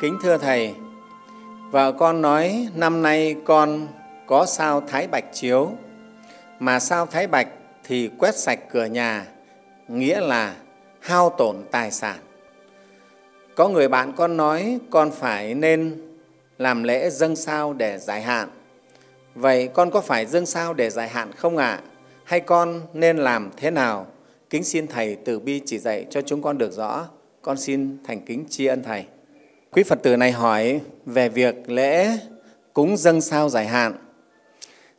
Kính thưa Thầy, vợ con nói năm nay con có sao thái bạch chiếu, mà sao thái bạch thì quét sạch cửa nhà, nghĩa là hao tổn tài sản. Có người bạn con nói con phải nên làm lễ dâng sao để giải hạn. Vậy con có phải dâng sao để giải hạn không ạ? À? Hay con nên làm thế nào? Kính xin Thầy từ bi chỉ dạy cho chúng con được rõ. Con xin thành kính tri ân Thầy. Quý Phật tử này hỏi về việc lễ cúng dâng sao giải hạn.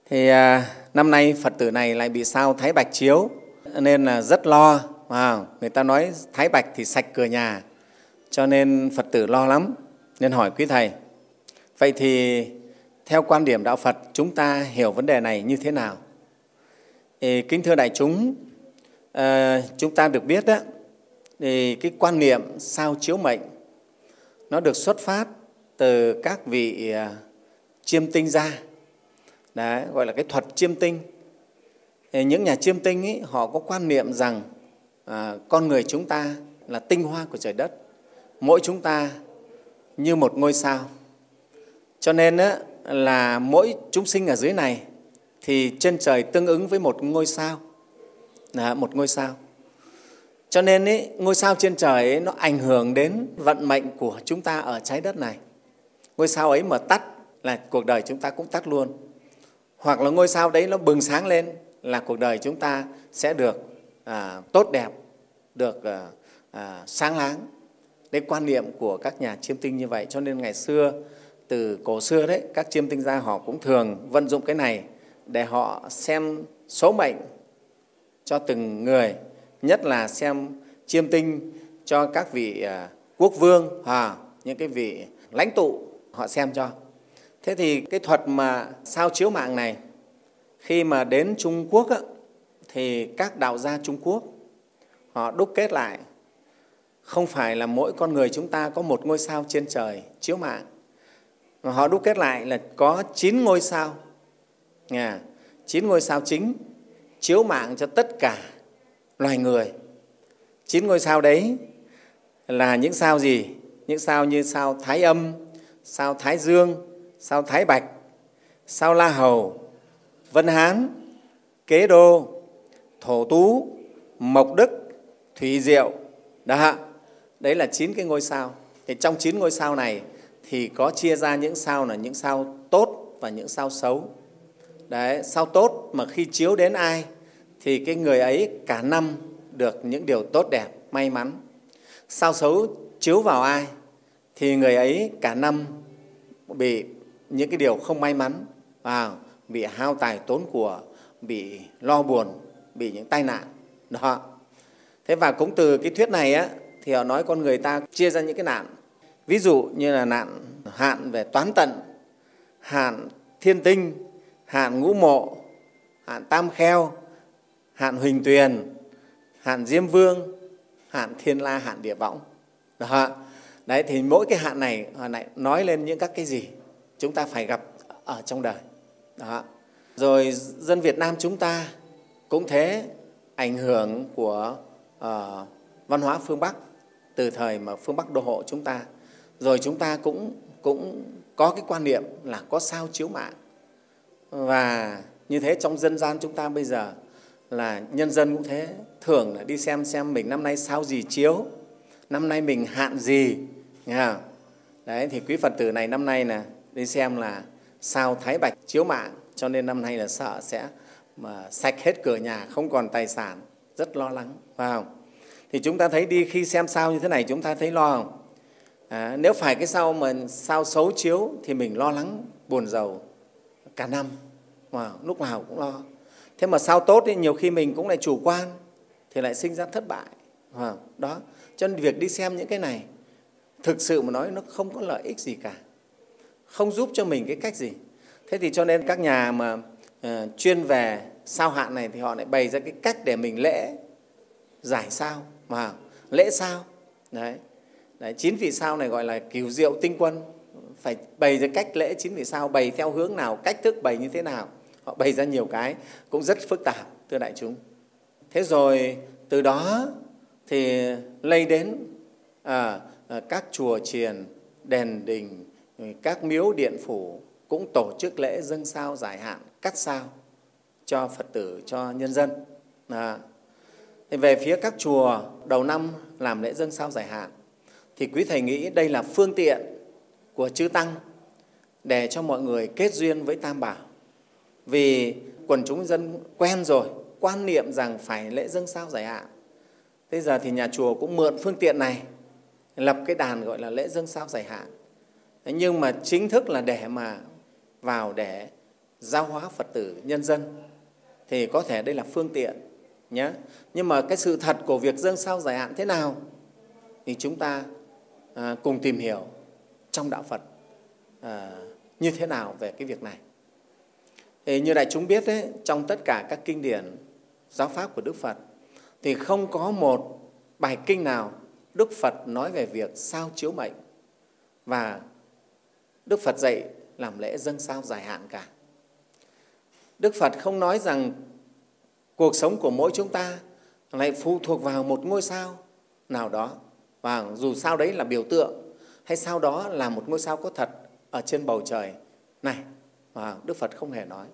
Thì à, năm nay Phật tử này lại bị sao Thái Bạch chiếu nên là rất lo. À, người ta nói Thái Bạch thì sạch cửa nhà cho nên Phật tử lo lắm. Nên hỏi quý Thầy, vậy thì theo quan điểm Đạo Phật chúng ta hiểu vấn đề này như thế nào? Thì, kính thưa đại chúng, à, chúng ta được biết đó, thì cái quan niệm sao chiếu mệnh nó được xuất phát từ các vị à, chiêm tinh gia. Đấy, gọi là cái thuật chiêm tinh. Thì những nhà chiêm tinh ấy, họ có quan niệm rằng à, con người chúng ta là tinh hoa của trời đất. Mỗi chúng ta như một ngôi sao. Cho nên á, là mỗi chúng sinh ở dưới này thì trên trời tương ứng với một ngôi sao. Là một ngôi sao cho nên ý, ngôi sao trên trời ấy, nó ảnh hưởng đến vận mệnh của chúng ta ở trái đất này. Ngôi sao ấy mà tắt là cuộc đời chúng ta cũng tắt luôn. Hoặc là ngôi sao đấy nó bừng sáng lên là cuộc đời chúng ta sẽ được à, tốt đẹp, được à, à, sáng láng. Đấy quan niệm của các nhà chiêm tinh như vậy. Cho nên ngày xưa, từ cổ xưa đấy, các chiêm tinh gia họ cũng thường vận dụng cái này để họ xem số mệnh cho từng người nhất là xem chiêm tinh cho các vị à, quốc vương à, những cái vị lãnh tụ họ xem cho. Thế thì cái thuật mà sao chiếu mạng này khi mà đến trung quốc á, thì các đạo gia trung quốc họ đúc kết lại. Không phải là mỗi con người chúng ta có một ngôi sao trên trời chiếu mạng. Mà họ đúc kết lại là có chín ngôi sao. Chín ngôi sao chính chiếu mạng cho tất cả loài người. Chín ngôi sao đấy là những sao gì? Những sao như sao thái âm, sao thái dương, sao thái bạch, sao la hầu, vân hán, kế đô, thổ tú, mộc đức, thủy diệu. Đó đấy là chín cái ngôi sao. Thì trong chín ngôi sao này thì có chia ra những sao là những sao tốt và những sao xấu. Đấy, sao tốt mà khi chiếu đến ai? Thì cái người ấy cả năm được những điều tốt đẹp, may mắn. Sao xấu chiếu vào ai thì người ấy cả năm bị những cái điều không may mắn, à, bị hao tài tốn của, bị lo buồn, bị những tai nạn. Đó. Thế và cũng từ cái thuyết này á, thì họ nói con người ta chia ra những cái nạn. Ví dụ như là nạn hạn về toán tận, hạn thiên tinh, hạn ngũ mộ, hạn tam kheo, hạn huỳnh tuyền hạn diêm vương hạn thiên la hạn địa võng. Đó đấy thì mỗi cái hạn này họ lại nói lên những các cái gì chúng ta phải gặp ở trong đời. Đó. Rồi dân việt nam chúng ta cũng thế ảnh hưởng của uh, văn hóa phương bắc từ thời mà phương bắc đô hộ chúng ta. Rồi chúng ta cũng cũng có cái quan niệm là có sao chiếu mạng. Và như thế trong dân gian chúng ta bây giờ là nhân dân cũng thế. Thường là đi xem xem mình năm nay sao gì chiếu năm nay mình hạn gì nghe không? đấy thì quý phật tử này năm nay là đi xem là sao thái bạch chiếu mạng cho nên năm nay là sợ sẽ mà sạch hết cửa nhà không còn tài sản rất lo lắng phải không? Thì chúng ta thấy đi khi xem sao như thế này chúng ta thấy lo không? À, nếu phải cái sao mà sao xấu chiếu thì mình lo lắng buồn giàu cả năm wow, lúc nào cũng lo thế mà sao tốt thì nhiều khi mình cũng lại chủ quan thì lại sinh ra thất bại. Ờ, đó. Cho nên việc đi xem những cái này thực sự mà nói nó không có lợi ích gì cả. Không giúp cho mình cái cách gì. Thế thì cho nên các nhà mà uh, chuyên về sao hạn này thì họ lại bày ra cái cách để mình lễ giải sao mà lễ sao. Đấy. Đấy, chín vị sao này gọi là cửu diệu tinh quân. Phải bày ra cách lễ chín vị sao bày theo hướng nào cách thức bày như thế nào họ bày ra nhiều cái cũng rất phức tạp thưa đại chúng thế rồi từ đó thì lây đến à, à, các chùa chiền đền đình các miếu điện phủ cũng tổ chức lễ dâng sao giải hạn cắt sao cho phật tử cho nhân dân à. thì về phía các chùa đầu năm làm lễ dâng sao giải hạn thì quý thầy nghĩ đây là phương tiện của chư tăng để cho mọi người kết duyên với tam bảo vì quần chúng dân quen rồi quan niệm rằng phải lễ dâng sao giải hạn. Bây giờ thì nhà chùa cũng mượn phương tiện này lập cái đàn gọi là lễ dâng sao giải hạn. Nhưng mà chính thức là để mà vào để giáo hóa phật tử nhân dân thì có thể đây là phương tiện nhé nhưng mà cái sự thật của việc dâng sao giải hạn thế nào thì chúng ta à, cùng tìm hiểu trong đạo phật à, như thế nào về cái việc này thì như đại chúng biết đấy, trong tất cả các kinh điển giáo pháp của đức phật thì không có một bài kinh nào đức phật nói về việc sao chiếu mệnh và đức phật dạy làm lễ dâng sao dài hạn cả. Đức phật không nói rằng cuộc sống của mỗi chúng ta lại phụ thuộc vào một ngôi sao nào đó và dù sao đấy là biểu tượng hay sao đó là một ngôi sao có thật ở trên bầu trời. Này mà đức phật không hề nói.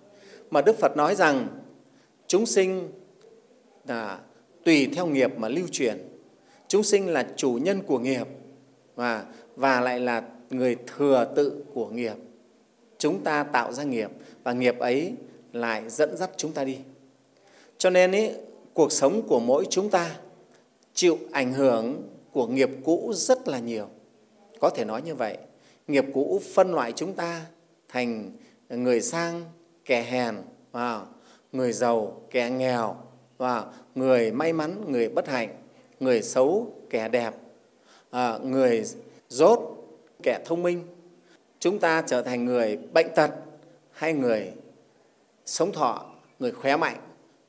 Mà đức phật nói rằng chúng sinh là tùy theo nghiệp mà lưu truyền. Chúng sinh là chủ nhân của nghiệp và, và lại là người thừa tự của nghiệp. Chúng ta tạo ra nghiệp và nghiệp ấy lại dẫn dắt chúng ta đi. Cho nên ý, cuộc sống của mỗi chúng ta chịu ảnh hưởng của nghiệp cũ rất là nhiều. Có thể nói như vậy nghiệp cũ phân loại chúng ta thành người sang kẻ hèn và người giàu kẻ nghèo và người may mắn người bất hạnh. Người xấu kẻ đẹp. À, người dốt kẻ thông minh. Chúng ta trở thành người bệnh tật hay người sống thọ người khỏe mạnh.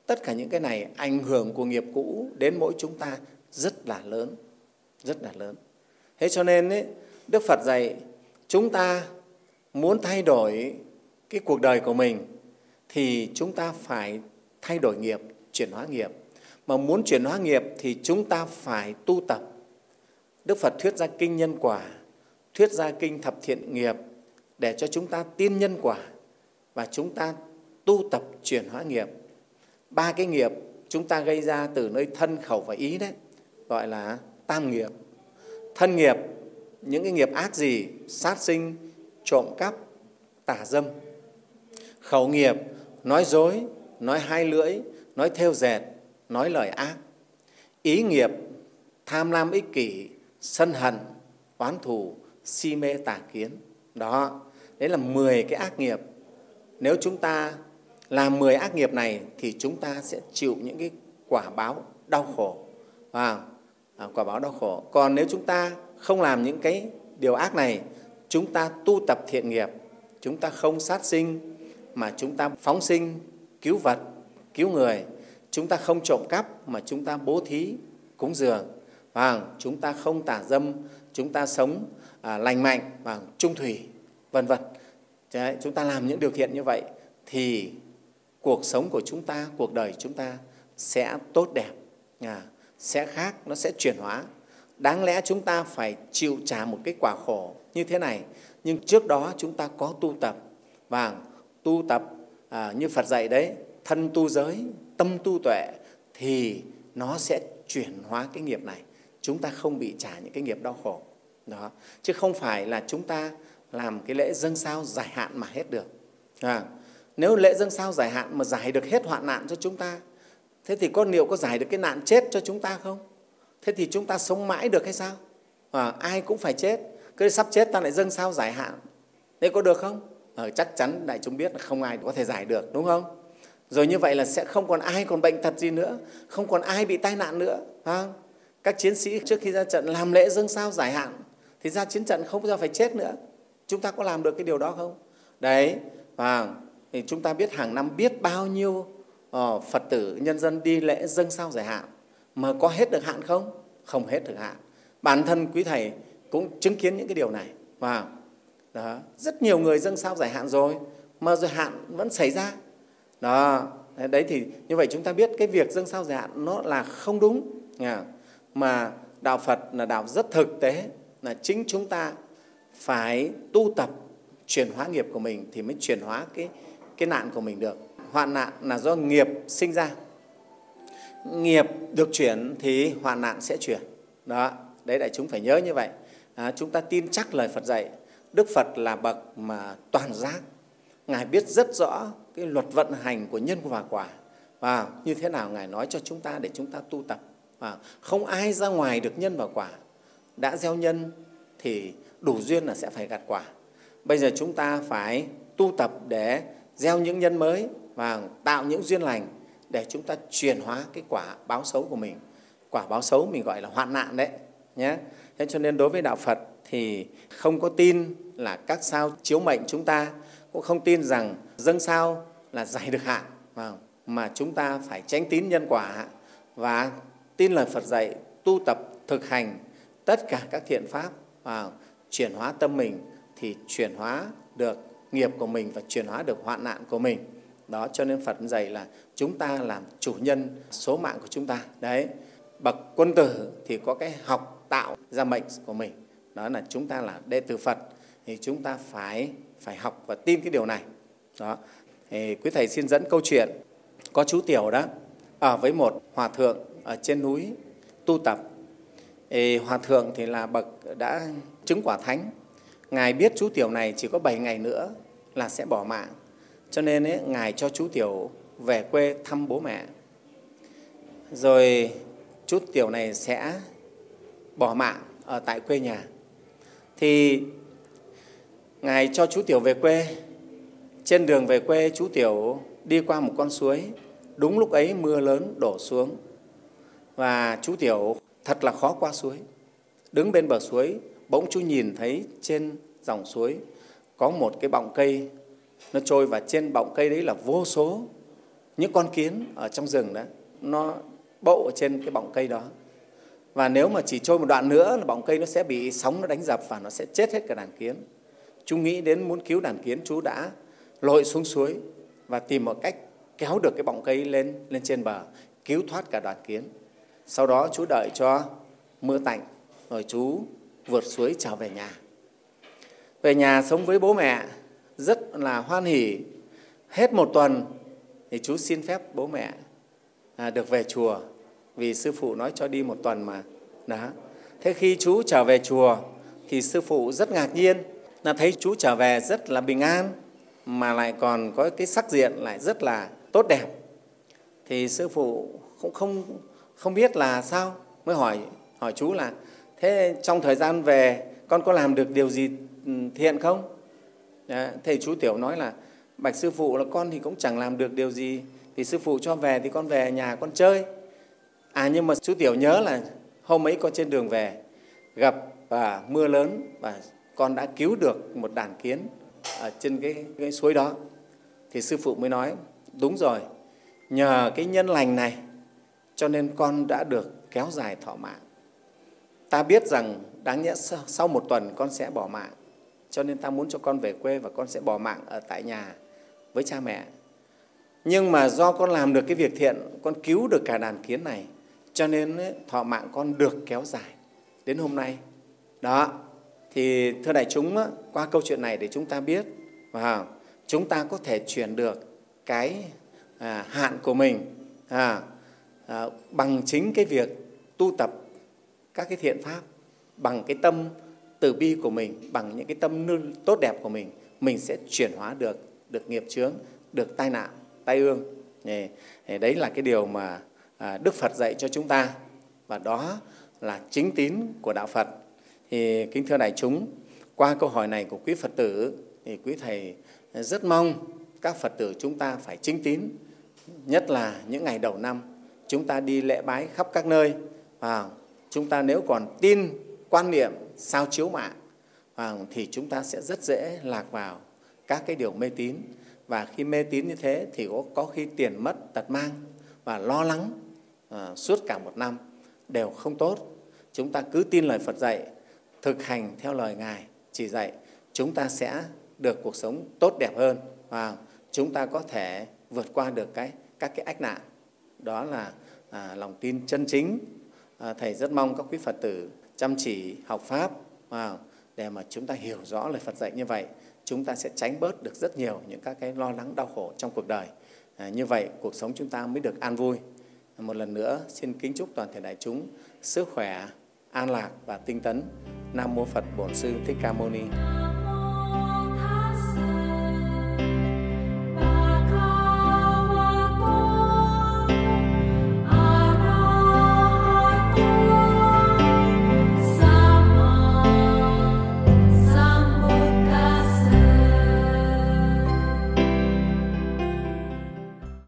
Tất cả những cái này ảnh hưởng của nghiệp cũ đến mỗi chúng ta rất là lớn rất là lớn. Thế cho nên ấy, đức phật dạy chúng ta muốn thay đổi cái cuộc đời của mình thì chúng ta phải thay đổi nghiệp, chuyển hóa nghiệp. Mà muốn chuyển hóa nghiệp thì chúng ta phải tu tập. Đức phật thuyết ra kinh nhân quả, thuyết ra kinh thập thiện nghiệp để cho chúng ta tin nhân quả và chúng ta tu tập chuyển hóa nghiệp. Ba cái nghiệp chúng ta gây ra từ nơi thân khẩu và ý đấy, gọi là tam nghiệp. Thân nghiệp, những cái nghiệp ác gì, sát sinh, trộm cắp tả dâm khẩu nghiệp nói dối nói hai lưỡi nói theo dệt nói lời ác. Ý nghiệp tham lam ích kỷ sân hận oán thù si mê tà kiến. Đó đấy là 10 cái ác nghiệp. Nếu chúng ta làm 10 ác nghiệp này thì chúng ta sẽ chịu những cái quả báo đau khổ. Và à, quả báo đau khổ. Còn nếu chúng ta không làm những cái điều ác này chúng ta tu tập thiện nghiệp chúng ta không sát sinh mà chúng ta phóng sinh cứu vật cứu người. Chúng ta không trộm cắp mà chúng ta bố thí cúng dường. Và chúng ta không tả dâm chúng ta sống à, lành mạnh và trung thủy vân vân. Chúng ta làm những điều thiện như vậy thì cuộc sống của chúng ta cuộc đời chúng ta sẽ tốt đẹp à, sẽ khác nó sẽ chuyển hóa. Đáng lẽ chúng ta phải chịu trả một cái quả khổ như thế này nhưng trước đó chúng ta có tu tập. Và tu tập à, như phật dạy đấy thân tu giới tâm tu tuệ thì nó sẽ chuyển hóa cái nghiệp này. Chúng ta không bị trả những cái nghiệp đau khổ. Đó. Chứ không phải là chúng ta làm cái lễ dâng sao giải hạn mà hết được. À, nếu lễ dâng sao giải hạn mà giải được hết hoạn nạn cho chúng ta thế thì có liệu có giải được cái nạn chết cho chúng ta không? Thế thì chúng ta sống mãi được hay sao? À, ai cũng phải chết. Cứ sắp chết ta lại dâng sao giải hạn. Thế có được không? Ờ, chắc chắn đại chúng biết là không ai có thể giải được đúng không? Rồi như vậy là sẽ không còn ai còn bệnh tật gì nữa không còn ai bị tai nạn nữa không? các chiến sĩ trước khi ra trận làm lễ dâng sao giải hạn thì ra chiến trận không bao phải chết nữa. Chúng ta có làm được cái điều đó không? Đấy và thì chúng ta biết hàng năm biết bao nhiêu uh, phật tử nhân dân đi lễ dâng sao giải hạn mà có hết được hạn không? Không hết được hạn. Bản thân quý thầy cũng chứng kiến những cái điều này và đó, rất nhiều người dâng sao giải hạn rồi mà rồi hạn vẫn xảy ra. Đó đấy thì như vậy chúng ta biết cái việc dâng sao giải hạn nó là không đúng. Mà đạo phật là đạo rất thực tế là chính chúng ta phải tu tập chuyển hóa nghiệp của mình thì mới chuyển hóa cái cái nạn của mình được. Hoạn nạn là do nghiệp sinh ra. Nghiệp được chuyển thì hoạn nạn sẽ chuyển. Đó đấy đại chúng phải nhớ như vậy. À, chúng ta tin chắc lời phật dạy đức phật là bậc mà toàn giác. Ngài biết rất rõ cái luật vận hành của nhân và quả. Và như thế nào ngài nói cho chúng ta để chúng ta tu tập. Và không ai ra ngoài được nhân và quả. Đã gieo nhân thì đủ duyên là sẽ phải gặt quả. Bây giờ chúng ta phải tu tập để gieo những nhân mới và tạo những duyên lành để chúng ta chuyển hóa cái quả báo xấu của mình. Quả báo xấu mình gọi là hoạn nạn đấy, nhé. Thế cho nên đối với đạo phật thì không có tin là các sao chiếu mệnh chúng ta, cũng không tin rằng dâng sao là giải được hạn mà chúng ta phải tránh tín nhân quả và tin lời phật dạy tu tập, thực hành tất cả các thiện pháp và chuyển hóa tâm mình thì chuyển hóa được nghiệp của mình và chuyển hóa được hoạn nạn của mình. Đó, cho nên phật dạy là chúng ta làm chủ nhân số mạng của chúng ta. Đấy, bậc quân tử thì có cái học tạo ra mệnh của mình đó là chúng ta là đệ tử phật thì chúng ta phải phải học và tin cái điều này. Đó. Thì quý thầy xin dẫn câu chuyện. Có chú tiểu đó ở với một hòa thượng ở trên núi tu tập. Thì hòa thượng thì là bậc đã chứng quả thánh. Ngài biết chú tiểu này chỉ có 7 ngày nữa là sẽ bỏ mạng. Cho nên ấy, ngài cho chú tiểu về quê thăm bố mẹ. Rồi chú tiểu này sẽ bỏ mạng ở tại quê nhà thì ngài cho chú tiểu về quê. Trên đường về quê, chú tiểu đi qua một con suối. Đúng lúc ấy, mưa lớn đổ xuống. Và chú tiểu thật là khó qua suối. Đứng bên bờ suối, bỗng chú nhìn thấy trên dòng suối có một cái bọng cây. Nó trôi và trên bọng cây đấy là vô số những con kiến ở trong rừng đó. Nó bậu ở trên cái bọng cây đó và nếu mà chỉ trôi một đoạn nữa là bọng cây nó sẽ bị sóng nó đánh dập và nó sẽ chết hết cả đàn kiến. Chú nghĩ đến muốn cứu đàn kiến chú đã lội xuống suối và tìm một cách kéo được cái bọng cây lên lên trên bờ cứu thoát cả đoàn kiến. Sau đó chú đợi cho mưa tạnh rồi chú vượt suối trở về nhà. Về nhà sống với bố mẹ rất là hoan hỉ. Hết một tuần thì chú xin phép bố mẹ à, được về chùa vì sư phụ nói cho đi một tuần mà. Đó. Thế khi chú trở về chùa thì sư phụ rất ngạc nhiên là thấy chú trở về rất là bình an mà lại còn có cái sắc diện lại rất là tốt đẹp. Thì sư phụ cũng không không biết là sao mới hỏi hỏi chú là thế trong thời gian về con có làm được điều gì ừ, thiện không? Đấy, thầy chú tiểu nói là bạch sư phụ là con thì cũng chẳng làm được điều gì. Thì sư phụ cho về thì con về nhà con chơi à nhưng mà chú tiểu nhớ là hôm ấy con trên đường về gặp và mưa lớn và con đã cứu được một đàn kiến ở trên cái, cái suối đó. Thì sư phụ mới nói đúng rồi nhờ cái nhân lành này cho nên con đã được kéo dài thọ mạng. Ta biết rằng đáng nhẽ sau một tuần con sẽ bỏ mạng cho nên ta muốn cho con về quê và con sẽ bỏ mạng ở tại nhà với cha mẹ. Nhưng mà do con làm được cái việc thiện con cứu được cả đàn kiến này cho nên thọ mạng con được kéo dài. Đến hôm nay đó thì thưa đại chúng qua câu chuyện này để chúng ta biết và chúng ta có thể chuyển được cái à, hạn của mình à, à, bằng chính cái việc tu tập các cái thiện pháp bằng cái tâm từ bi của mình bằng những cái tâm tốt đẹp của mình mình sẽ chuyển hóa được được nghiệp chướng được tai nạn tai ương. Đấy là cái điều mà À, đức phật dạy cho chúng ta. Và đó là chính tín của đạo phật. Thì kính thưa đại chúng qua câu hỏi này của quý phật tử thì quý thầy rất mong các phật tử chúng ta phải chính tín nhất là những ngày đầu năm. Chúng ta đi lễ bái khắp các nơi. Và chúng ta nếu còn tin quan niệm sao chiếu mạng và thì chúng ta sẽ rất dễ lạc vào các cái điều mê tín. Và khi mê tín như thế thì có, có khi tiền mất tật mang và lo lắng. À, suốt cả một năm đều không tốt chúng ta cứ tin lời phật dạy thực hành theo lời ngài chỉ dạy chúng ta sẽ được cuộc sống tốt đẹp hơn và chúng ta có thể vượt qua được cái các cái ách nạn đó là à, lòng tin chân chính à, thầy rất mong các quý phật tử chăm chỉ học pháp à, để mà chúng ta hiểu rõ lời Phật dạy như vậy, chúng ta sẽ tránh bớt được rất nhiều những các cái lo lắng đau khổ trong cuộc đời. À, như vậy cuộc sống chúng ta mới được an vui. Một lần nữa xin kính chúc toàn thể đại chúng sức khỏe, an lạc và tinh tấn. Nam mô Phật Bổn Sư Thích Ca Mâu Ni.